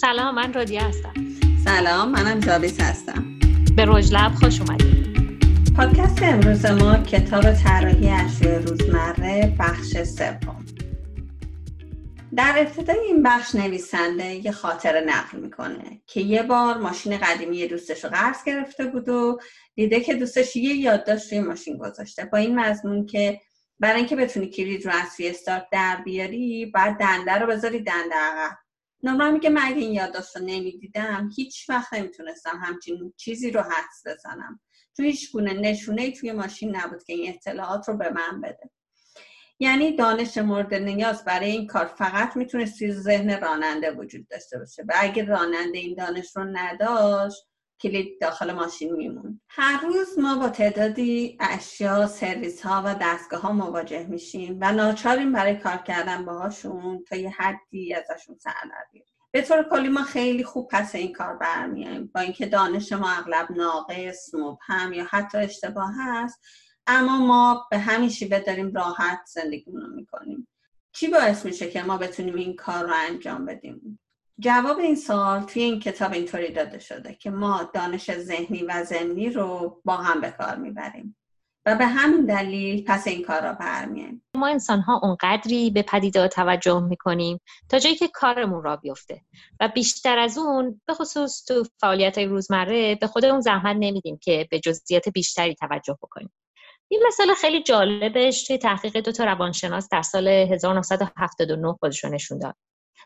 سلام من رادیه هستم. سلام منم جاویس هستم. به رجلب خوش اومدید. پادکست امروز ما کتاب طراحی اشیاء روزمره بخش سوم. در ابتدای این بخش نویسنده یه خاطره نقل می‌کنه که یه بار ماشین قدیمی دوستش رو قرض گرفته بود و دیده که دوستش یه یادداشت روی ماشین گذاشته. با این مضمون که برای اینکه بتونی کلید رو از استارت در بیاری باید دنده رو بذاری دنده عقب. نورمال میگه من اگه این یادداشت رو نمی‌دیدم هیچ وقت نمی‌تونستم همچین چیزی رو حدس بزنم. چون هیچ گونه نشونه توی ماشین نبود که این اطلاعات رو به من بده. یعنی دانش مورد نیاز برای این کار فقط می‌تونست توی ذهن راننده وجود داشته باشه. و اگه راننده این دانش رو نداشت کلید داخل ماشین میمون هر روز ما با تعدادی اشیا سرویس ها و دستگاه ها مواجه میشیم و ناچاریم برای کار کردن باهاشون تا یه حدی ازشون سر به طور کلی ما خیلی خوب پس این کار برمیایم با اینکه دانش ما اغلب ناقص مبهم یا حتی اشتباه هست اما ما به همین شیوه داریم راحت زندگیمون رو می‌کنیم. چی باعث میشه که ما بتونیم این کار رو انجام بدیم؟ جواب این سوال توی این کتاب اینطوری داده شده که ما دانش ذهنی و ذهنی رو با هم به کار می‌بریم و به همین دلیل پس این کار را برمیایم ما انسان ها اونقدری به پدیده توجه می‌کنیم تا جایی که کارمون را بیفته و بیشتر از اون به خصوص تو فعالیت های روزمره به خودمون زحمت نمیدیم که به جزئیات بیشتری توجه بکنیم. این مسئله خیلی جالبش توی تحقیق دو تا روانشناس در سال 1979 خودشون نشون داد.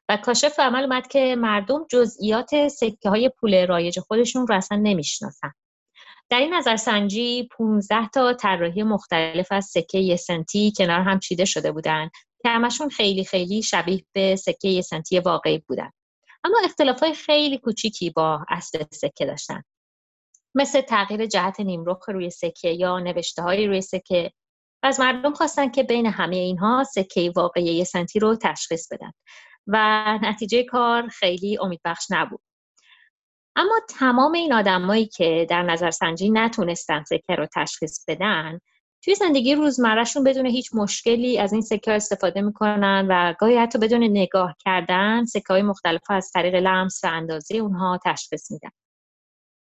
و کاشف عمل اومد که مردم جزئیات سکه های پول رایج خودشون رو اصلا نمی‌شناسن. در این نظرسنجی 15 تا طراحی مختلف از سکه یه سنتی کنار هم چیده شده بودن که همشون خیلی خیلی شبیه به سکه یه سنتی واقعی بودن. اما اختلاف های خیلی کوچیکی با اصل سکه داشتن. مثل تغییر جهت نیمرخ روی سکه یا نوشته های روی سکه از مردم خواستن که بین همه اینها سکه واقعی یه سنتی رو تشخیص بدن. و نتیجه کار خیلی امیدبخش نبود. اما تمام این آدمایی که در نظرسنجی نتونستن سکه رو تشخیص بدن توی زندگی روزمرهشون بدون هیچ مشکلی از این سکه استفاده می‌کنن و گاهی حتی بدون نگاه کردن سکه های مختلف از طریق لمس و اندازه اونها تشخیص میدن.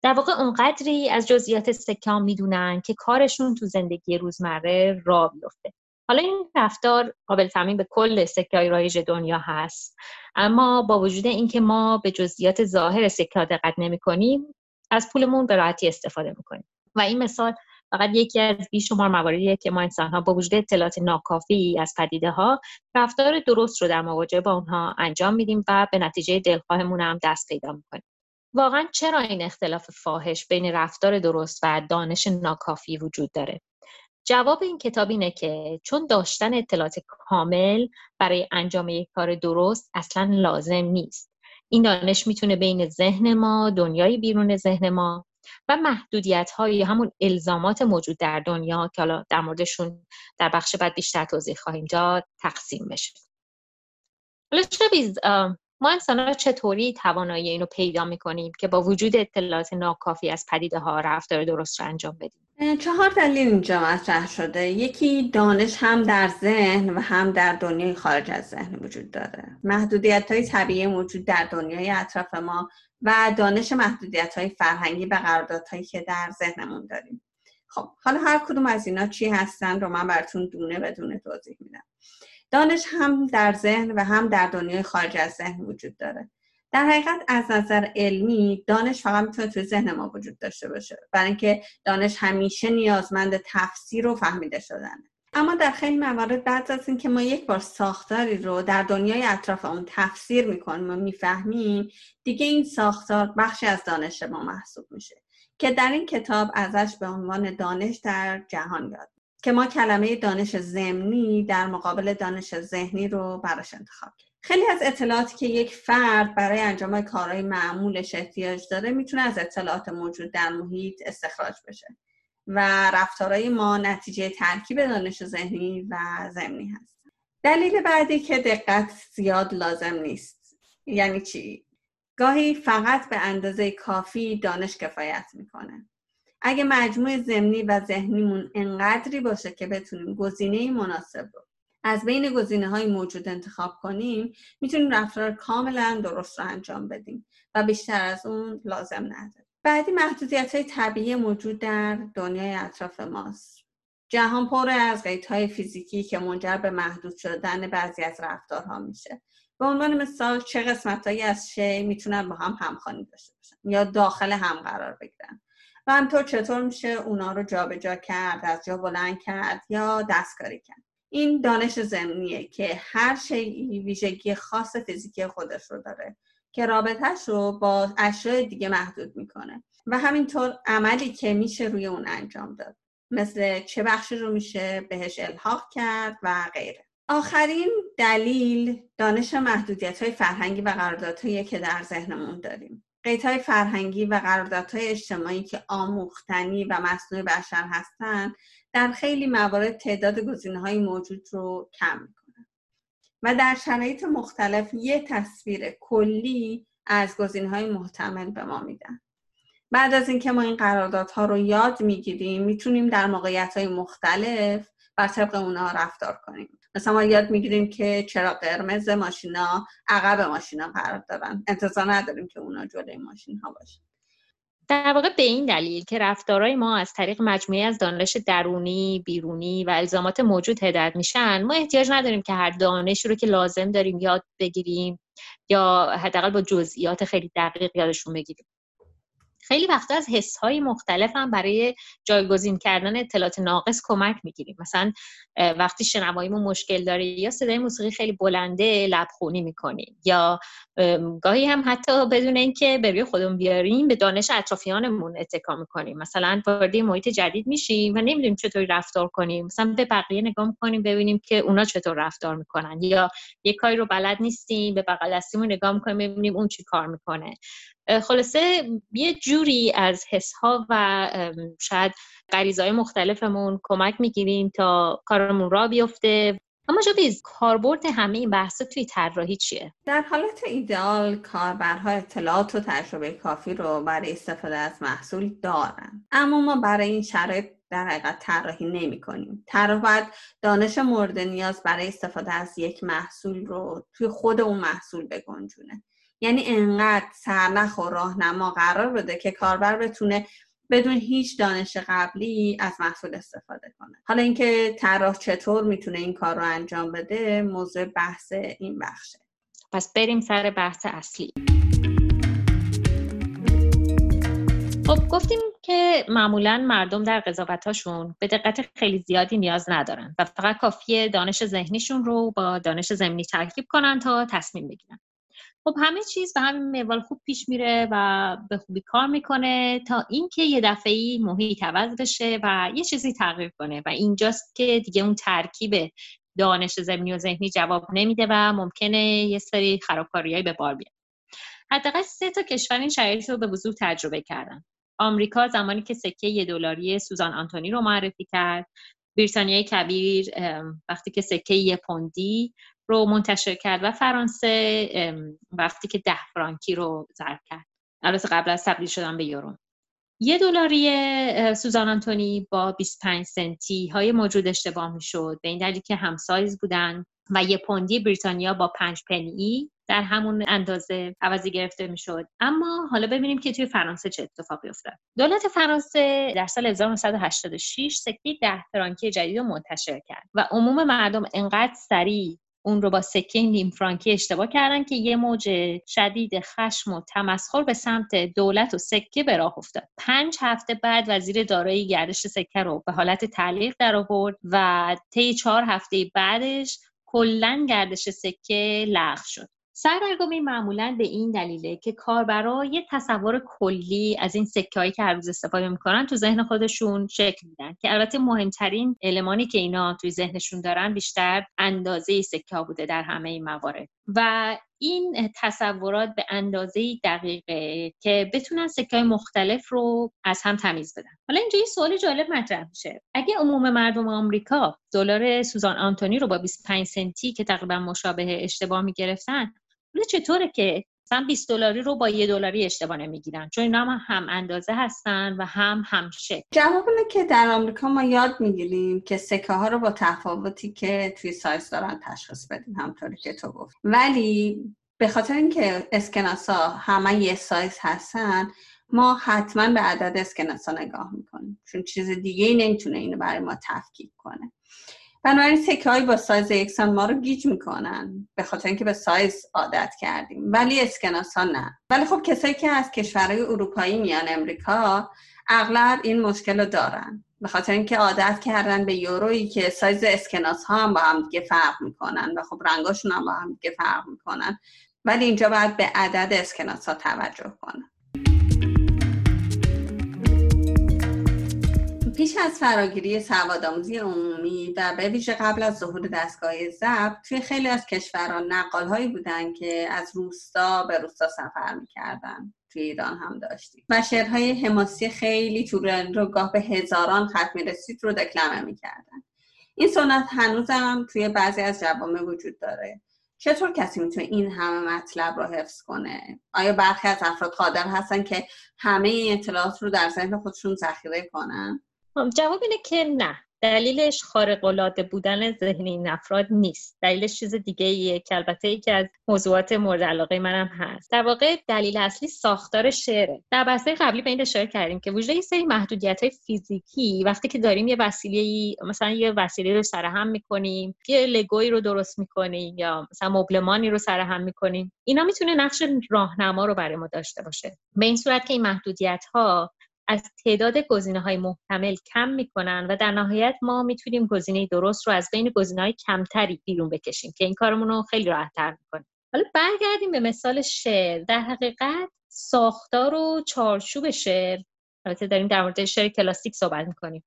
در واقع اونقدری از جزئیات سکه می‌دونن که کارشون تو زندگی روزمره را بیفته. حالا این رفتار قابل تعمین به کل سکه رایج دنیا هست. اما با وجود اینکه ما به جزئیات ظاهر سکه دقت نمی کنیم از پولمون به راحتی استفاده می‌کنیم و این مثال فقط یکی از بیشمار مواردیه که ما انسان ها با وجود اطلاعات ناکافی از پدیده ها رفتار درست رو در مواجهه با اونها انجام میدیم و به نتیجه دلخواهمون هم دست پیدا می‌کنیم. واقعا چرا این اختلاف فاحش بین رفتار درست و دانش ناکافی وجود داره؟ جواب این کتاب اینه که چون داشتن اطلاعات کامل برای انجام یک کار درست اصلا لازم نیست. این دانش می‌تونه بین ذهن ما دنیای بیرون ذهن ما و محدودیت های همون الزامات موجود در دنیا که حالا در موردشون در بخش بعد بیشتر توضیح خواهیم داد تقسیم بشه. حالا ما انسان چطوری توانایی اینو پیدا می‌کنیم که با وجود اطلاعات ناکافی از پدیده ها رفتار درست رو انجام بدیم؟ چهار دلیل اینجا مطرح شده. یکی دانش هم در ذهن و هم در دنیای خارج از ذهن وجود داره. محدودیت های طبیعی موجود در دنیای اطراف ما و دانش محدودیت های فرهنگی و قراردادهایی که در ذهنمون داریم. خب حالا هر کدوم از اینا چی هستن رو من براتون دونه بدونه توضیح میدم. دانش هم در ذهن و هم در دنیای خارج از ذهن وجود داره. در حقیقت از نظر علمی دانش فقط می‌تونه توی ذهن ما وجود داشته باشه. برای اینکه دانش همیشه نیازمند تفسیر و فهمیده شدنه. اما در خیلی موارد بعد از اینکه ما یک بار ساختاری رو در دنیای اطراف اون تفسیر می‌کنیم و می‌فهمیم دیگه این ساختار بخشی از دانش ما محسوب میشه. که در این کتاب ازش به عنوان دانش در جهان یاد که ما کلمه دانش زمینی در مقابل دانش ذهنی رو براش انتخاب کرد خیلی از اطلاعاتی که یک فرد برای انجام کارهای معمولش احتیاج داره می‌تونه از اطلاعات موجود در محیط استخراج بشه و رفتارهای ما نتیجه ترکیب دانش ذهنی و زمینی هست. دلیل بعدی که دقت زیاد لازم نیست. یعنی چی؟ گاهی فقط به اندازه کافی دانش کفایت می‌کنه. اگه مجموع زمینی و ذهنیمون انقدری باشه که بتونیم گزینه مناسب رو از بین گزینه های موجود انتخاب کنیم می‌تونیم رفتار کاملا درست رو انجام بدیم و بیشتر از اون لازم نداریم بعدی محدودیت های طبیعی موجود در دنیای اطراف ماست. جهان پر از قیت های فیزیکی که منجر به محدود شدن بعضی از رفتارها میشه. به عنوان مثال چه قسمتهایی از شی می‌تونن با هم همخوانی داشته باشن یا داخل هم قرار بگیرن؟ همطور چطور میشه اونا رو جابجا جا کرد از جا بلند کرد یا دستکاری کرد؟ این دانش زمینیه که هر شیعی ویژگی خاص فیزیکی خودش رو داره که رابطهش رو با اشیاء دیگه محدود می‌کنه و همینطور عملی که میشه روی اون انجام داد. مثل چه بخشی رو میشه بهش الحاق کرد و غیره. آخرین دلیل دانش محدودیت های فرهنگی و قراردادهایی که در ذهنمون داریم. قیت های فرهنگی و قراردادهای اجتماعی که آموختنی و مصنوع بشر هستند در خیلی موارد تعداد گزینه های موجود رو کم می‌کنن. و در شرایط مختلف یه تصویر کلی از گزینه های محتمل به ما میدن. بعد از اینکه ما این قراردادها رو یاد می‌گیریم می‌تونیم در موقعیت های مختلف بر طبق اونا رفتار کنیم. مثلا ما یاد می‌گیریم که چرا قرمز ماشینا عقب ماشینا قرار دارن. انتظار نداریم که اونا جلوی ماشین ها باشن. در واقع به این دلیل که رفتارهای ما از طریق مجموعه از دانش درونی، بیرونی و الزامات موجود هدایت میشن ما احتیاج نداریم که هر دانشی رو که لازم داریم یاد بگیریم یا حداقل با جزئیات خیلی دقیق یادشون بگیریم. خیلی وقتا از حس های مختلف هم برای جایگزین کردن اطلاعات ناقص کمک می‌گیریم. مثلا وقتی شنواییمون مشکل داره یا صدای موسیقی خیلی بلنده لبخونی می‌کنیم یا گاهی هم حتی بدون اینکه به خودمون بیاریم به دانش اطرافیانمون اتکا می‌کنیم. مثلا وارد محیط جدید میشیم و نمی‌دونیم چطوری رفتار کنیم. مثلا به بقیه نگاه می‌کنیم ببینیم که اونا چطور رفتار می‌کنن. یا یک کاری رو بلد نیستیم به بغل دستیمون نگاه می‌کنیم ببینیم اون چی کار می‌کنه. خلاصه یه جوری از حس ها و شاید غریزهای مختلفمون کمک می‌گیریم تا کارمون را بیفته. اما جابیز کاربرد همه این بحثا توی طراحی چیه؟ در حالت ایدئال کاربرها اطلاعات و تجربه کافی رو برای استفاده از محصول دارن. اما ما برای این شرایط در حقیقت طراحی نمی کنیم طراح باید دانش مورد نیاز برای استفاده از یک محصول رو توی خود اون محصول بگنجونه. یعنی انقدر سرنخ و راهنما قرار بده که کاربر بتونه بدون هیچ دانش قبلی از محصول استفاده کنه. حالا اینکه طراح چطور می‌تونه این کار رو انجام بده موضوع بحث این بخشه. پس بریم سر بحث اصلی. خب گفتیم که معمولا مردم در قضاوتاشون به دقت خیلی زیادی نیاز ندارن و فقط کافیه دانش ذهنیشون رو با دانش زمینی ترکیب کنن تا تصمیم بگیرن. خب همه چیز به همین موال خوب پیش میره و به خوبی کار می‌کنه تا اینکه یه دفعه محیط عوض بشه و یه چیزی تغییر کنه و اینجاست که دیگه اون ترکیب دانش زمینی و ذهنی جواب نمیده و ممکنه یه سری خرابکاریایی به بار بیاد. حداقل سه تا کشور این شرایط رو به وضوح تجربه کردن. آمریکا زمانی که سکه یه دلاری سوزان آنتونی رو معرفی کرد. بریتانیای کبیر وقتی که سکه یه پوندی رو منتشر کرد و فرانسه وقتی که ده فرانکی رو ضرب کرد. البته قبل از تبدیل شدن به یورو. یه دلاری سوزان آنتونی با 25 سنتی های موجود اشتباه می شد به این دلیل که همسایز بودن و یه پوندی بریتانیا با 5 پنی در همون اندازه عوضی گرفته می‌شد. اما حالا ببینیم که توی فرانسه چه اتفاقی افتاد. دولت فرانسه در سال 1986 سکه ده فرانکی جدید رو منتشر کرد و عموم مردم انقدر سریع اون رو با سکه نیم فرانکی اشتباه کردن که یه موج شدید خشم و تمسخر به سمت دولت و سکه به راه افتاد. پنج هفته بعد وزیر دارایی گردش سکه رو به حالت تعلیق در آورد و طی چهار هفته بعدش کلا گردش سکه لغو شد. سردرگمی معمولا به این دلیله که کاربرا یه تصور کلی از این سکه که هر روز استفاده می‌کنن تو ذهن خودشون شکل میدن که البته مهمترین المانی که اینا توی ذهنشون دارن بیشتر اندازه سکه ها بوده در همه این موارد. و این تصورات به اندازه دقیقه که بتونن سکه های مختلف رو از هم تمیز بدن. حالا اینجا یه سوال جالب مطرح میشه. اگه عموم مردم آمریکا دلار سوزان آنتونی رو با 25 سنتی که تقریبا مشابه اشتباه می‌گرفتن چطوره که مثلا 20 دلاری رو با یه دلاری اشتباه نمی‌گیرن؟ چون اینا هم هم اندازه هستن و هم هم شکل. جواب که در آمریکا ما یاد می‌گیریم که سکه ها رو با تفاوتی که توی سایز دارن تشخیص بدیم همطوری که تو گفت ولی به خاطر اینکه اسکناس ها همه یه سایز هستن ما حتما به عدد اسکناس ها نگاه می‌کنیم. چون چیز دیگه ای نمی‌تونه اینو برای ما تفکیک کنه. بنابراین سکه با سایز یکسان ما رو گیج می‌کنن به خاطر اینکه به سایز عادت کردیم. ولی اسکناس ها نه. ولی خب کسایی که از کشورهای اروپایی میان امریکا اغلب این مشکل رو دارن. به خاطر اینکه عادت کردن به یورویی که سایز اسکناس ها هم با هم دیگه فرق می‌کنن و خب رنگاشون هم با هم دیگه فرق می‌کنن. ولی اینجا باید به عدد اسکناس ها توجه کنن. پیش از فراگیری سوادآموزی عمومی و به ویژه قبل از ظهور دستگاه ضبط توی خیلی از کشوران نقال هایی بودن که از روستا به روستا سفر می‌کردن. توی ایران هم داشتیم. و شعرهای حماسی خیلی طولانی رو گاه به هزاران خط می‌رسید رو دکلمه می‌کردن. این سنت هنوزم توی بعضی از جوامع وجود داره. چطور کسی می‌تونه این همه مطلب رو حفظ کنه؟ آیا برخی از افراد قادر هستن که همه این اطلاعات رو در ذهن خودشون ذخیره کنن؟ جواب اینه که نه. دلیلش خارق العاده بودن ذهن این افراد نیست. دلیلش چیز دیگه ایه که البته یکی از موضوعات مورد علاقه منم هست. در واقع دلیل اصلی ساختار شعره. در بحث قبلی به این اشاره کردیم که وجود یه سری محدودیت های فیزیکی وقتی که داریم یه وسیله مثلا یه وسیله رو سرهم می‌کنیم یه لگوی رو درست می‌کنیم یا مثلا مبلمانی رو سرهم می‌کنیم اینا می‌تونه نقش راهنما رو برای ما داشته باشه. به این صورت که این محدودیت ها از تعداد گزینه های محتمل کم می‌کنن و در نهایت ما می‌تونیم گزینه درست رو از بین گزینه های کمتری بیرون بکشیم که این کارمون رو خیلی راحت تر می‌کنه حالا برگردیم به مثال شعر. در حقیقت ساختار و چارچوب شعر البته داریم در مورد شعر کلاسیک صحبت می‌کنیم.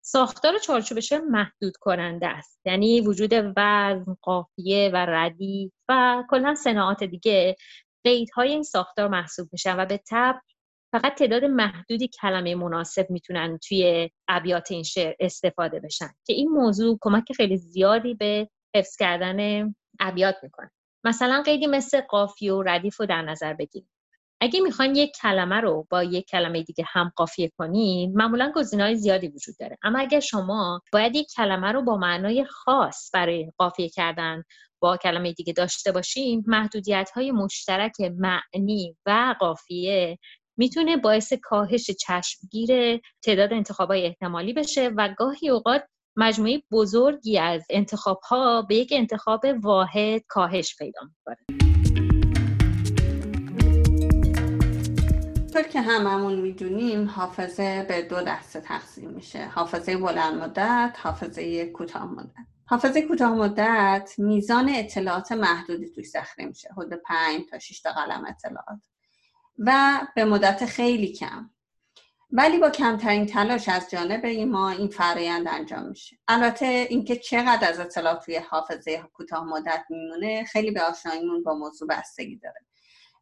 ساختار و چارچوب شعر محدود کننده است. یعنی وجود وزن قافیه و ردیف و کلا صناعات دیگه قیدهای این ساختار محسوب میشن و به تب فقط تعداد محدودی کلمه مناسب می‌تونن توی ابیات این شعر استفاده بشن که این موضوع کمک خیلی زیادی به حفظ کردن ابیات می‌کنه. مثلا قیدی مثل قافیه و ردیف رو در نظر بگیریم اگه می‌خواین یک کلمه رو با یک کلمه دیگه هم قافیه کنین معمولا های زیادی وجود داره. اما اگر شما باید یک کلمه رو با معنای خاص برای قافیه کردن با کلمه دیگه داشته باشیم محدودیت های مشترک معنی و قافیه می‌تونه باعث کاهش چشمگیر تعداد انتخابای احتمالی بشه و گاهی اوقات مجموعه بزرگی از انتخاب ها به یک انتخاب واحد کاهش پیدا می‌کنه. طور که هممون می‌دونیم حافظه به دو دسته تقسیم میشه. حافظه بلند مدت حافظه کوتاه مدت. حافظه کوتاه مدت میزان اطلاعات محدودی توش ذخیره میشه. حدود 5 تا 6 تا قلم اطلاعات. و به مدت خیلی کم. ولی با کمترین تلاش از جانب ما این فرایند انجام میشه. البته اینکه چقدر از اطلاعات توی حافظه کوتاه مدت میمونه خیلی به آشناییمون با موضوع بستگی داره.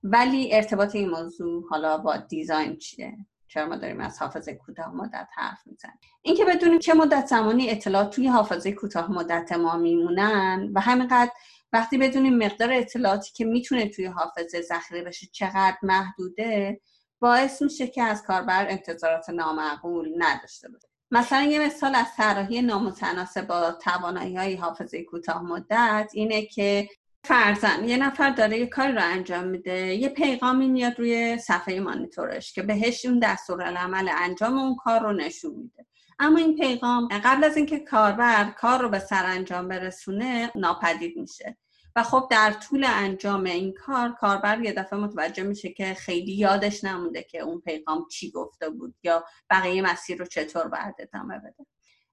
ولی ارتباط این موضوع حالا با دیزاین چیه؟ چرا ما داریم از حافظه کوتاه مدت حرف می‌زنیم؟ اینکه بدونیم چه مدت زمانی اطلاعات توی حافظه کوتاه مدت ما میمونن و همینقدر وقتی بدونیم مقدار اطلاعاتی که می‌تونه توی حافظه ذخیره بشه چقدر محدوده باعث میشه که از کاربر انتظارات نامعقول نداشته باشه. مثلا یه مثال از طراحی نامتناسب با توانایی های حافظه کوتاه مدت اینه که فرزن یه نفر داره یه کاری رو انجام میده یه پیغامی میاد روی صفحه مانیتورش که بهش اون دستورالعمل انجام اون کار رو نشون میده. اما این پیغام قبل از اینکه کاربر کار رو به سرانجام برسونه ناپدید میشه. و خب در طول انجام این کار کاربر یه دفعه متوجه میشه که خیلی یادش نمونده که اون پیغام چی گفته بود یا بقیه مسیر رو چطور باید ادامه بده.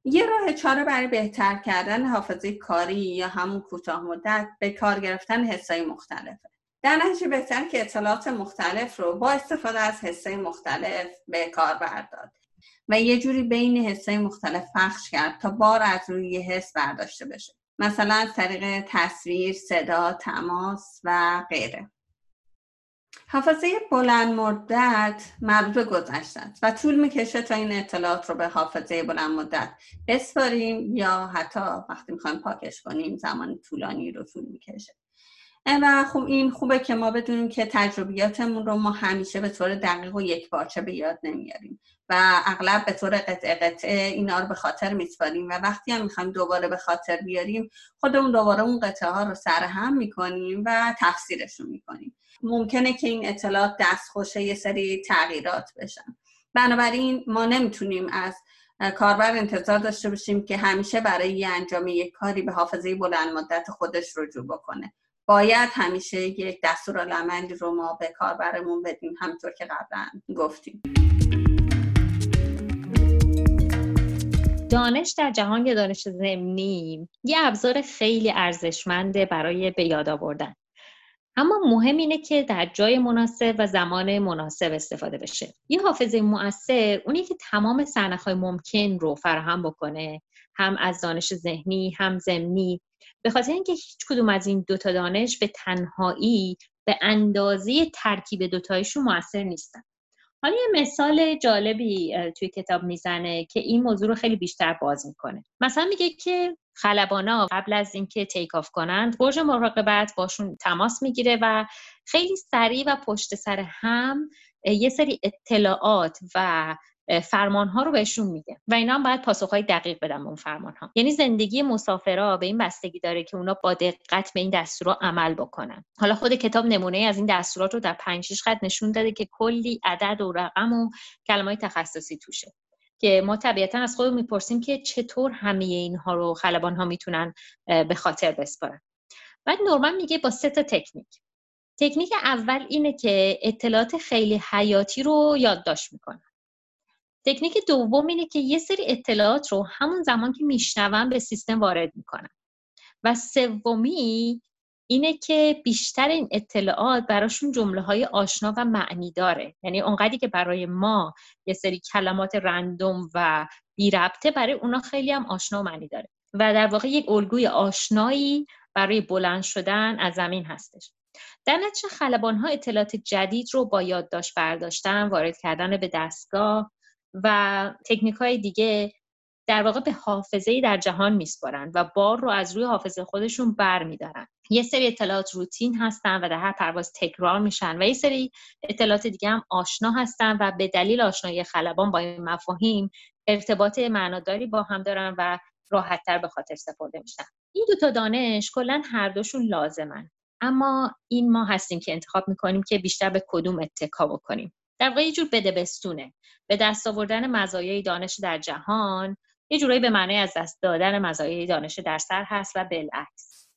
یه راه چاره برای بهتر کردن حافظه کاری یا همون کوتاه مدت به کار گرفتن حسای مختلفه. در نتیجه بهتر که اطلاعات مختلف رو با استفاده از حسای مختلف به کار برداد و یه جوری بین حسای مختلف پخش کرد تا بار از روی یه حس برداشته بشه. مثلا از طریق تصویر، صدا، تماس و غیره. حافظه بلند مدت مربوط به گذشته و طول می‌کشه تا این اطلاعات رو به حافظه بلند مدت بسپاریم یا حتی وقتی می‌خوایم پاکش کنیم زمان طولانی رو طول می‌کشه. و خب این خوبه که ما بدونیم که تجربیاتمون رو ما همیشه به طور دقیق و یک بارچه به یاد نمیاریم. و اغلب به طور قطعه قطعه اینا رو به خاطر میسپاریم و وقتی هم می‌خوایم دوباره به خاطر بیاریم خودمون دوباره اون قطعه ها رو سرهم می‌کنیم و تفسیرشون می‌کنیم. ممکنه که این اطلاعات دستخوشه یه سری تغییرات بشن. بنابراین ما نمی‌تونیم از کاربر انتظار داشته باشیم که همیشه برای انجام یک کاری به حافظه بلند مدت خودش رجوع بکنه. باید همیشه یک دستورالعملی رو ما به کاربرمون بدیم همطور که قبلا گفتیم. دانش در جهان یا دانش زمینی یه ابزار خیلی ارزشمنده برای به یاد آوردن. اما مهم اینه که در جای مناسب و زمان مناسب استفاده بشه. یه حافظه مؤثر اونی که تمام های ممکن رو فراهم بکنه. هم از دانش ذهنی هم زمینی به خاطر اینکه هیچ کدوم از این دوتا دانش به تنهایی به اندازه ترکیب دوتایشون موثر نیستن. حالا یه مثال جالبی توی کتاب می‌زنه که این موضوع رو خیلی بیشتر باز می‌کنه. مثلا میگه که خلبانا قبل از اینکه تیک آف کنند برج مراقبت باشون تماس می‌گیره و خیلی سریع و پشت سر هم یه سری اطلاعات و فرمان ها رو بهشون میده. و اینا هم باید پاسخهای دقیق بدن به اون فرمان ها یعنی زندگی مسافرا به این بستگی داره که اونا با دقت به این دستورا عمل بکنن. حالا خود کتاب نمونه از این دستورات رو در 5 خط نشون داده که کلی عدد و رقم و کلمات تخصصی توشه. که ما طبیعتا از خودمون می‌پرسیم که چطور همه اینها رو خلبان ها می‌تونن به خاطر بسپارن. بعد نورمن میگه با سه تا تکنیک. تکنیک اول اینه که اطلاعات خیلی حیاتی رو یادداشت می‌کنن تکنیک دوم اینه که یه سری اطلاعات رو همون زمان که میشنون به سیستم وارد می‌کنن. و سومی اینه که بیشتر این اطلاعات براشون جمله های آشنا و معنی داره. یعنی اونقدری که برای ما یه سری کلمات رندوم و بی ربطه برای اونا خیلی هم آشنا و معنی داره. و در واقع یک الگوی آشنایی برای بلند شدن از زمین هستش. در نتیجه خلبان ها اطلاعات جدید رو با یادداشت برداشتن وارد کردن به دستگاه و تکنیک های دیگه در واقع به حافظه در جهان میسپارن و بار رو از روی حافظه خودشون بر میدارن. یه سری اطلاعات روتین هستن و در هر پرواز تکرار میشن و یه سری اطلاعات دیگه هم آشنا هستن و به دلیل آشنایی خلبان با این مفاهیم ارتباط معناداری با هم دارن و راحتتر به خاطر سپرده میشن. این دو تا دانش کلا هر دوشون لازمن. اما این ما هستیم که انتخاب می‌کنیم که بیشتر به کدوم اتکا بکنیم. در واقع یه جور بده بستونه به دست آوردن مزایای دانش در جهان یه جورایی به معنی از دست دادن مزایای دانش در سر هست و بالعکس.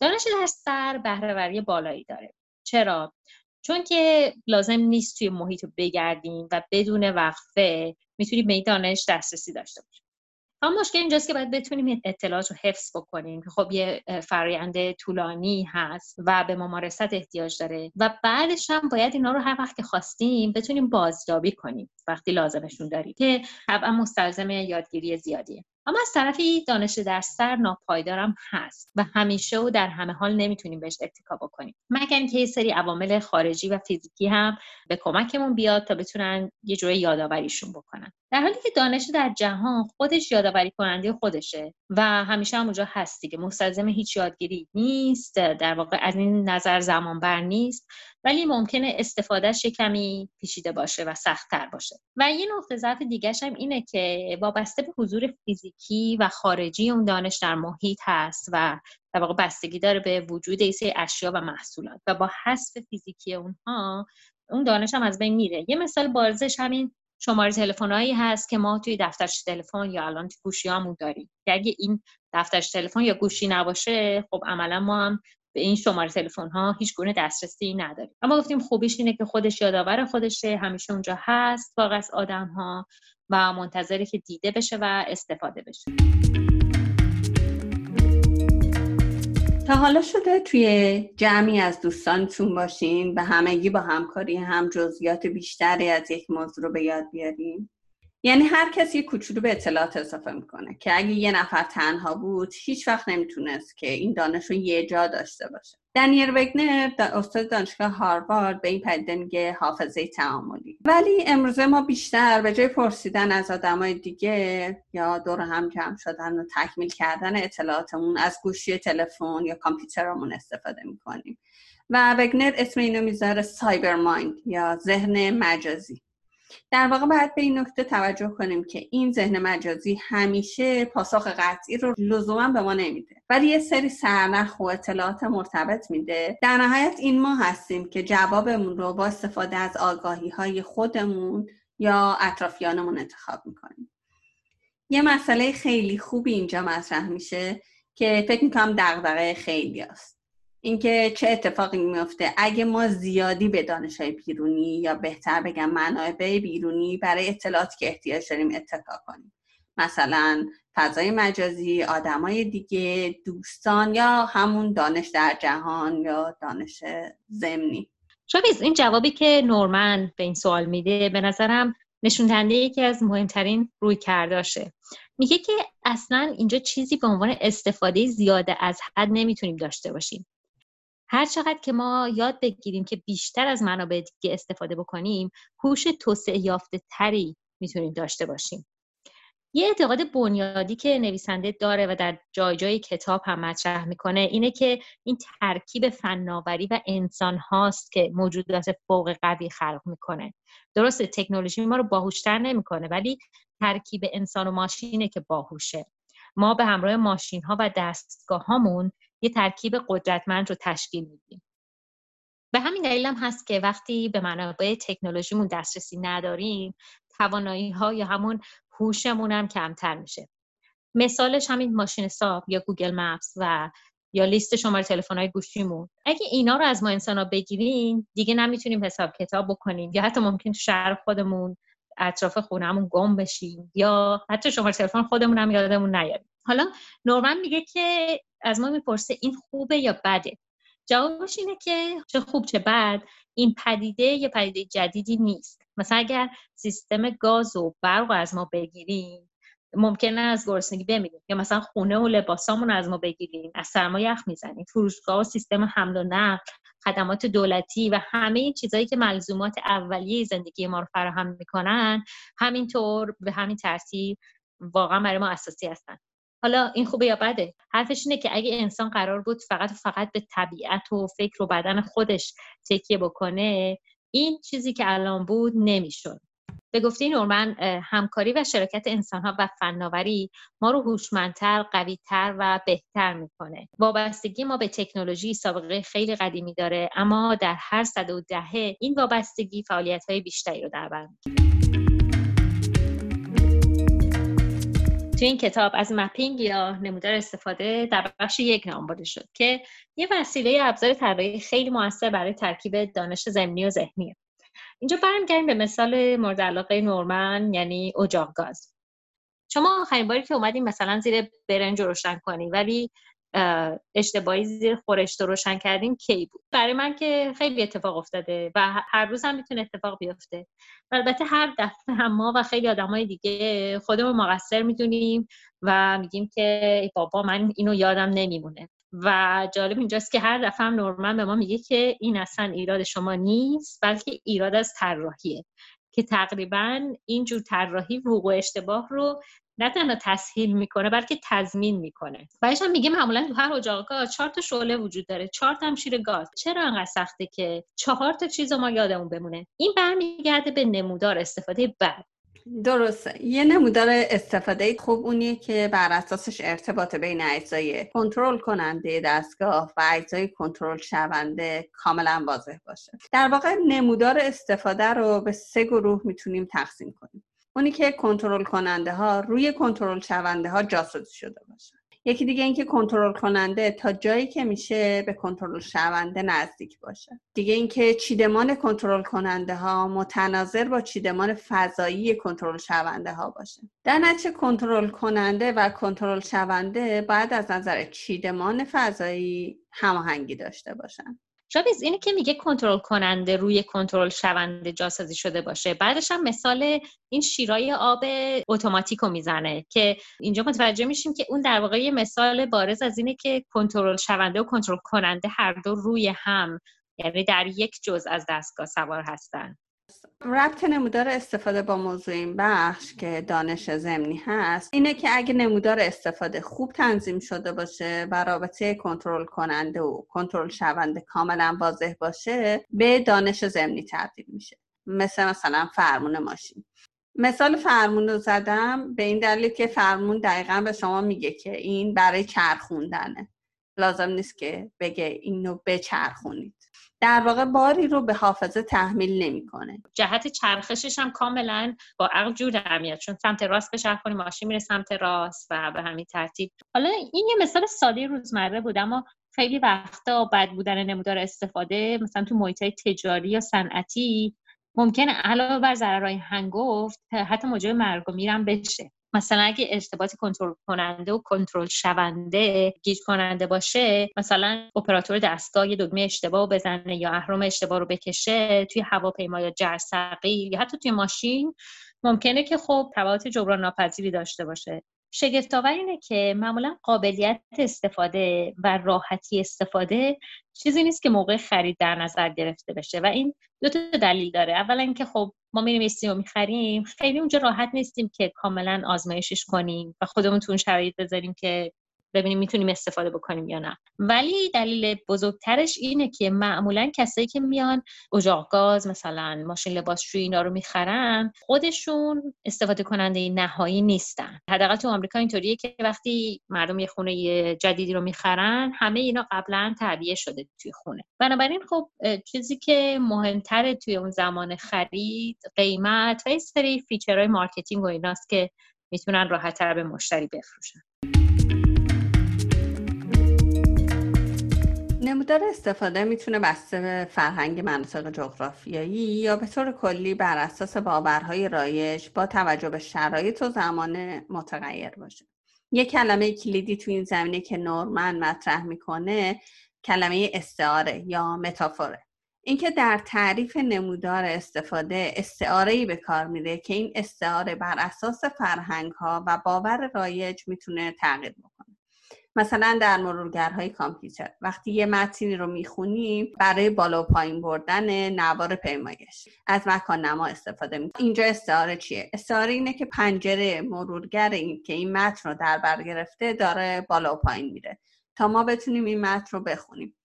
دانش در سر بهرهوری بالایی داره. چرا؟ چون که لازم نیست توی محیط بگردیم و بدون وقفه می‌تونیم به دانش دسترسی داشته باشیم. اما مشکل اینجاست که باید بتونیم اطلاعات رو حفظ بکنیم که خب یه فرایند طولانی هست و به ممارست احتیاج داره و بعدش هم باید اینا رو هر وقت که خواستیم بتونیم بازیابی کنیم وقتی لازمشون داریم که طبعا مستلزم یادگیری زیادیه. اما از طرفی دانش در سر ناپایدارم هست و همیشه و در همه حال نمی‌تونیم بهش اتکا بکنیم. مگر اینکه یه سری عوامل خارجی و فیزیکی هم به کمکمون بیاد تا بتونن یه جوری یادآوریشون بکنن. در حالی که دانش در جهان خودش یادآوری کننده خودشه و همیشه هم اونجا هست دیگه. مستلزم هیچ یادگیری نیست در واقع از این نظر زمان بر نیست ولی ممکنه استفادهش کمی پیچیده باشه و سختتر باشه. و یه نقطه ضعف دیگه هم اینه که وابسته به حضور فیزیکی و خارجی اون دانش در محیط هست و در واقع بستگی داره به وجود ایسه اشیا و محصولات و با حذف فیزیکی اونها اون دانش هم از بین میره. یه مثال بارزش همین شماره تلفنایی هست که ما توی دفترچه تلفن یا الان توی گوشیامون داریم. که اگه این دفترچه تلفن یا گوشی نباشه خب عملا ما هم به این شماره تلفن ها هیچ گونه دسترسی نداریم. اما گفتیم خوبیش اینه که خودش یادآور خودشه همیشه اونجا هست واقعا آدم ها و منتظره که دیده بشه و استفاده بشه. تا حالا شده توی جمعی از دوستانتون باشین و همگی با همکاری هم جزئیات بیشتری از یک موضوع رو به یاد بیاریم یعنی هر کسی کوچولو به اطلاعات اضافه می‌کنه که اگه یه نفر تنها بود هیچ وقت نمی‌تونست که این دانش رو یه جا داشته باشه. دنیل وگنر استاد دانشگاه هاروارد به این پدیده میگه حافظه تعاملی. ولی امروزه ما بیشتر به جای پرسیدن از آدمای دیگه یا دور هم جمع شدن و تکمیل کردن اطلاعاتمون از گوشی تلفن یا کامپیوترمون استفاده می‌کنیم. و وگنر اسم اینو می‌ذاره سایبر مایند یا ذهن مجازی. در واقع باید به این نکته توجه کنیم که این ذهن مجازی همیشه پاسخ قطعی رو لزوما به ما نمیده. ولی یه سری سرنخ و اطلاعات مرتبط میده. در نهایت این ما هستیم که جوابمون رو با استفاده از آگاهی های خودمون یا اطرافیانمون انتخاب می‌کنیم. یه مسئله خیلی خوبی اینجا مطرح میشه که فکر می‌کنم دغدغه خیلی است اینکه چه اتفاقی میفته اگه ما زیادی به دانش های بیرونی یا بهتر بگم منابع بیرونی برای اطلاعاتی که احتیاج داریم اتکا کنیم. مثلا فضای مجازی آدمای دیگه دوستان یا همون دانش در جهان یا دانش زمینی شاید این جوابی که نورمن به این سوال میده به نظرم نشون دهنده یکی از مهمترین روی کرداشه میگه که اصلا اینجا چیزی به عنوان استفاده زیاده از حد نمی‌تونیم داشته باشیم. هر چقدر که ما یاد بگیریم که بیشتر از منابع دیگه استفاده بکنیم هوش توسعه یافته تری می‌تونیم داشته باشیم. یه اعتقاد بنیادی که نویسنده داره و در جای جای کتاب هم مطرح می‌کنه اینه که این ترکیب فناوری و انسان هاست که موجودات فوق قوی خلق می‌کنه. درسته تکنولوژی ما رو باهوشتر نمی‌کنه ولی ترکیب انسان و ماشینه که باهوشه. ما به همراه ماشین ها و دستگاه هامون یه ترکیب قدرتمند رو تشکیل میدیم. به همین دلیل هم هست که وقتی به منابع تکنولوژیمون دسترسی نداریم توانایی ها یا همون هوشمون هم کمتر میشه. مثالش همین ماشین حساب یا گوگل مپس و یا لیست شماره تلفن های گوشیمون. اگه اینا رو از ما انسان ها بگیریم دیگه نمی‌تونیم حساب کتاب بکنیم. یا حتی ممکن تو شهر خودمون اطراف خونهمون گم بشیم. یا حتی شماره تلفن خودمون هم یادمون نیاریم حالا نورمن میگه که از ما می‌پرسه این خوبه یا بده. جوابش اینه که چه خوب چه بد این پدیده یه پدیده جدیدی نیست. مثلا اگر سیستم گاز و برق از ما بگیریم ممکنه از گرسنگی بمیریم. یا مثلا خونه و لباسامون از ما بگیریم از سرما یخ می‌زنیم. فروشگاه و سیستم حمل و نقل خدمات دولتی و همه این چیزهایی که ملزومات اولیه زندگی ما رو فراهم می‌کنن همینطور به همین ترتیب واقعا برای ما اساسی هستن. حالا این خوبه یا بده؟ حرفش اینه که اگه انسان قرار بود فقط و فقط به طبیعت و فکر و بدن خودش تکیه بکنه این چیزی که الان بود نمی‌شد. به گفته نورمن همکاری و شرکت انسانها و فناوری ما رو هوشمندتر قویتر و بهتر می‌کنه. وابستگی ما به تکنولوژی سابقه خیلی قدیمی داره اما در هر صد و دهه این وابستگی فعالیت های بیشتری رو در بر تو این کتاب از مپینگ یا نمودار استفاده در بخش یک نام برده شد که یه وسیله ابزار طراحی خیلی موثر برای ترکیب دانش زمینی و ذهنیه. اینجا برمیگردیم به مثال مورد علاقه نورمن یعنی اجاق گاز شما آخرین باری که اومدیم مثلا زیر برنج روشن کنی ولی اشتباهی زیر خورشت روشن کردیم کی بود؟ برای من که خیلی اتفاق افتاده و هر روز هم می‌تونه اتفاق بیفته. البته هر دفعه هم ما و خیلی آدمای دیگه خودمون مقصر می‌دونیم و میگیم که بابا من اینو یادم نمیمونه. و جالب اینجاست که هر دفعه هم نورمن به ما میگه که این اصلا ایراد شما نیست بلکه ایراد از طراحیه. که تقریبا اینجور طراحی وقوع اشتباه رو نه تنها تسهیل می‌کنه بلکه تضمین می‌کنه. بعدش هم میگه معمولا تو هر اجاق گاز چهار تا شعله وجود داره چهار تا شیر گاز. چرا انقدر سخته که چهار تا چیز ما یادمون بمونه؟ این برمیگرده به نمودار استفاده بعد. درسته. یه نمودار استفاده خوب اونیه که بر اساسش ارتباط بین اجزای کنترل کننده دستگاه و اجزای کنترل شونده کاملا واضح باشه. در واقع نمودار استفاده رو به سه گروه می‌تونیم تقسیم کنیم. اونی که کنترل کننده ها روی کنترل شونده ها جاسوسی شده باشه. یکی دیگه اینکه کنترل کننده تا جایی که میشه به کنترل شونده نزدیک باشه. دیگه اینکه چیدمان کنترل کننده ها متناظر با چیدمان فضایی کنترل شونده ها باشه. در نتیجه کنترل کننده و کنترل شونده باید از نظر چیدمان فضایی هماهنگی داشته باشن. شابیز اینه که میگه کنترل کننده روی کنترل شونده جاسازی شده باشه بعدش هم مثال این شیرای آب اتوماتیک رو می‌زنه که اینجا متوجه میشیم که اون در واقع یه مثال بارز از اینه که کنترل شونده و کنترل کننده هر دو روی هم یعنی در یک جز از دستگاه سوار هستن. ربط نمودار استفاده با موضوع این بخش که دانش زمینی هست اینه که اگه نمودار استفاده خوب تنظیم شده باشه و رابطه کنترل کننده و کنترل شونده کاملا واضح باشه به دانش زمینی تبدیل میشه. مثل مثلا فرمون ماشین. مثال فرمون رو زدم به این دلیل که فرمون دقیقا به شما میگه که این برای چرخوندنه. لازم نیست که بگه اینو بچرخونید. در واقع باری رو به حافظه تحمیل نمی‌کنه. جهت چرخشش هم کاملا با عقل جور میاد چون سمت راست بچرخونی ماشین میره سمت راست و به همین ترتیب. حالا این یه مثال ساده روزمره بود اما خیلی وقتا بد بودن نمودار استفاده مثلا تو محیط تجاری یا صنعتی ممکنه علاوه بر ضررهای هنگفت حتی موجب مرگ و میرم بشه. مثلا اگه ارتباط کنترل کننده و کنترل شونده گیج کننده باشه مثلا اپراتور دستگاه یه دکمه اشتباه بزنه یا اهرم اشتباه رو بکشه توی هواپیما یا جرثقیل یا حتی توی ماشین ممکنه که خب تبعات جبران ناپذیری داشته باشه. شگفتآور اینه که معمولا قابلیت استفاده و راحتی استفاده چیزی نیست که موقع خرید در نظر گرفته بشه و این دو تا دلیل داره. اولا اینکه خب ما میریم و می‌خریم. خیلی اونجا راحت نیستیم که کاملا آزمایشش کنیم و خودمون تو اون شرایط بذاریم که ببینیم می‌تونیم استفاده بکنیم یا نه. ولی دلیل بزرگترش اینه که معمولا کسایی که میان اجاق گاز مثلا ماشین لباسشویی اینا رو می‌خرن خودشون استفاده کننده نهایی نیستن. حداقل تو آمریکا اینطوریه که وقتی مردم یه خونه جدیدی رو می‌خرن همه اینا قبلا تعبیه شده توی خونه. بنابراین خب چیزی که مهمتره توی اون زمان خرید قیمت و این سری feature های marketing و ایناست که می‌تونن راحتتر به مشتری بفروشن. نمودار استفاده می‌تونه بسته به فرهنگ مناطق جغرافیایی یا به طور کلی بر اساس باورهای رایج با توجه به شرایط و زمان متغیر باشه. یک کلمه کلیدی تو این زمینه که نورمن مطرح می‌کنه کلمه استعاره یا متافوره. اینکه در تعریف نمودار استفاده استعاره به کار میره که این استعاره بر اساس فرهنگ ها و باور رایج می‌تونه تغییر بکنه. مثلا در مرورگرهای کامپیوتر. وقتی یه متنی رو می‌خونیم برای بالا و پایین بردن نوار پیمایش. از مکان نما استفاده می اینجا استعاره چیه؟ استعاره اینه که پنجره مرورگر این که این متن رو در بر گرفته داره بالا و پایین میره. تا ما بتونیم این متن رو بخونیم.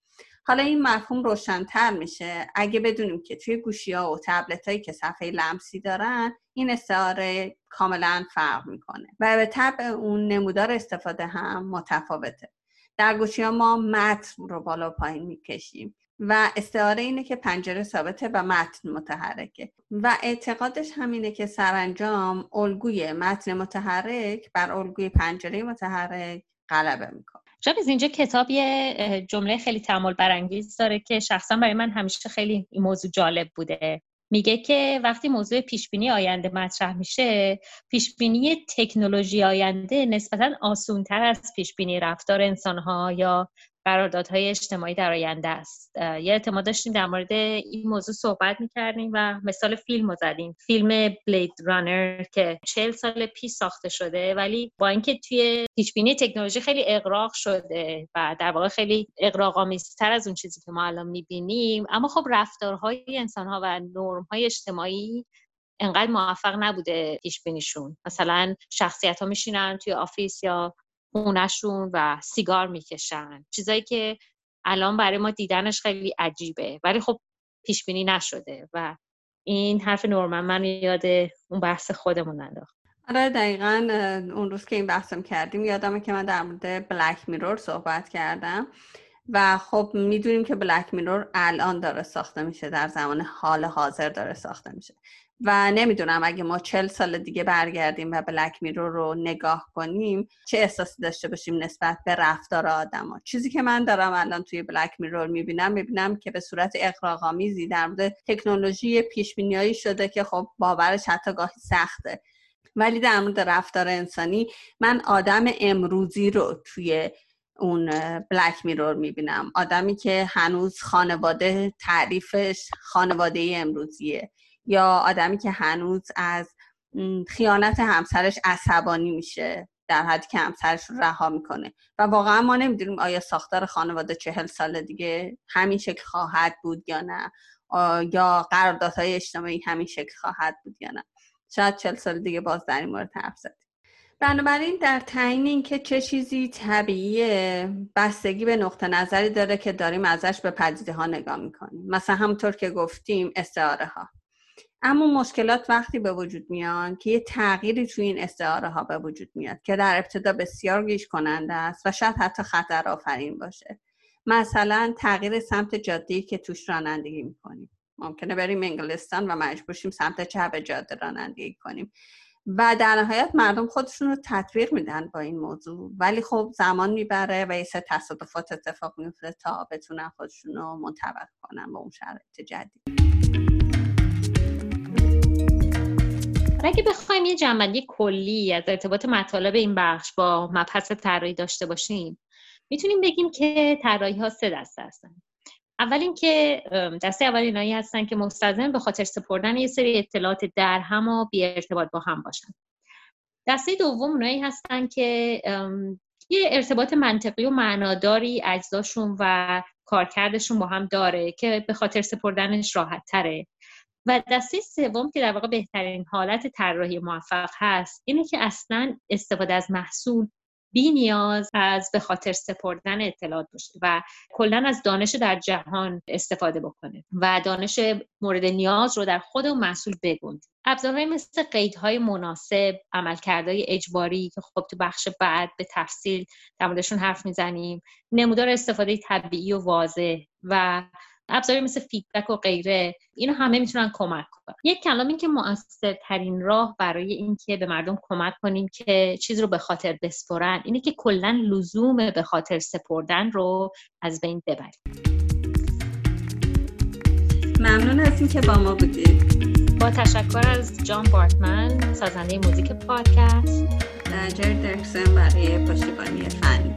حالا این مفهوم روشنتر میشه. اگه بدونیم که توی گوشی ها و تبلت هایی که صفحه لمسی دارن این استعاره کاملا فرق می‌کنه و به طبع اون نمودار استفاده هم متفاوته. در گوشی ها ما متن رو بالا پایین می‌کشیم و استعاره اینه که پنجره ثابته و متن متحرکه و اعتقادش همینه که سرانجام الگوی متن متحرک بر الگوی پنجره متحرک غلبه می‌کنه. از اینجا کتاب یه جمله خیلی تعمل برانگیز داره که شخصا برای من همیشه خیلی این موضوع جالب بوده. میگه که وقتی موضوع پیشبینی آینده مطرح میشه پیشبینی تکنولوژی آینده نسبتا آسونتر از پیشبینی رفتار انسانها یا قراردادهای اجتماعی در آینده است. یه اعتماد داشتیم در مورد این موضوع صحبت می‌کردیم و مثال فیلم رو زدیم. فیلم بلید رانر که چهل سال پیش ساخته شده ولی با اینکه توی پیشبینی تکنولوژی خیلی اقراق شده و در واقع خیلی اقراق آمیزتر از اون چیزی که ما الان می‌بینیم اما خب رفتارهای انسانها و نرمهای اجتماعی انقدر موفق نبوده پیش بینیشون مثلا شخصیت ها میشینن توی office یا خونشون و سیگار می‌کشن. چیزایی که الان برای ما دیدنش خیلی عجیبه ولی خب پیش بینی نشده و این حرف نورمن من یاد اون بحث خودمون انداخت. آره دقیقا اون روز که این بحثم کردیم یادمه که من در مورد Black Mirror صحبت کردم و خب می‌دونیم که Black Mirror الان داره ساخته میشه در زمان حال حاضر داره ساخته میشه. و نمی‌دونم اگه ما چل سال دیگه برگردیم و بلک میرور رو نگاه کنیم چه احساسی داشته باشیم نسبت به رفتار آدما چیزی که من دارم الان توی بلک میرور می‌بینم می‌بینم که به صورت اقراق‌آمیزی در مورد تکنولوژی پیشبینیایی شده که خب باورش حتی گاهی سخته. ولی در مورد رفتار انسانی من آدم امروزی رو توی اون بلک میرور می‌بینم. آدمی که هنوز خانواده تعریفش خانواده امروزیه. یا آدمی که هنوز از خیانت همسرش عصبانی میشه در حدی که همسرش رو رها می‌کنه. و واقعا ما نمی‌دونیم آیا ساختار خانواده چهل سال دیگه همین شکل خواهد بود یا نه. یا قراردادهای اجتماعی همین شکل خواهد بود یا نه. شاید چل سال دیگه باز در این مورد حرف زدیم. بنابراین در تعیین اینکه چه چیزی طبیعیه بستگی به نقطه نظری داره که داریم ازش به پدیده ها نگاه می‌کنیم. مثلا همونطور که گفتیم استعاره ها اما مشکلات وقتی به وجود میان که یه تغییری توی این استعاره ها به وجود میاد که در ابتدا بسیار گیش کننده است و شاید حتی خطر آفرین باشه. مثلا تغییر سمت جاده که توش رانندگی می‌کنیم. ممکنه بریم انگلستان و مجبور شیم سمت چپ جاده رانندگی کنیم. و در نهایت مردم خودشون رو تطبیق میدن با این موضوع. ولی خب زمان می‌بره و یه سه تصادفات اتفاق میفته تا بتونن خودشون رو منطبق کنن با اون شرایط جدید. اگه بخوایم یه جنبندی کلی از ارتباط مطالب این بخش با مبحث طراحی داشته باشیم می‌تونیم بگیم که طراحی ها سه دسته هستن. اول اینکه دسته اول اینایی هستن که مستلزم به خاطر سپردن یه سری اطلاعات در هم و بی ارتباط با هم باشن. دسته دوم اونایی هستن که یه ارتباط منطقی و معناداری اجزاشون و کارکردشون با هم داره که به خاطر سپردنش راحت تره و دسته سوم که در واقع بهترین حالت طراحی موفق هست اینه که اصلا استفاده از محصول بی نیاز از به خاطر سپردن اطلاعات باشه و کلا از دانش در جهان استفاده بکنه و دانش مورد نیاز رو در خود اون محصول بگند ابزارهای مثل قیدهای مناسب عملکردهای اجباری که خب تو بخش بعد به تفصیل در موردشون حرف می‌زنیم نمودار استفاده طبیعی و واضح و ابزاری مثل فیدبک و غیره اینو همه می‌تونن کمک کنن. یک کلام این که مؤثرترین راه برای اینکه به مردم کمک کنیم که چیز رو به خاطر بسپرن اینه که کلا لزوم به خاطر سپردن رو از بین ببریم. ممنون از اینکه با ما بودید. با تشکر از جان بارتمن سازنده موزیک پادکست. و جر درکسن برای پشتیبانی فنی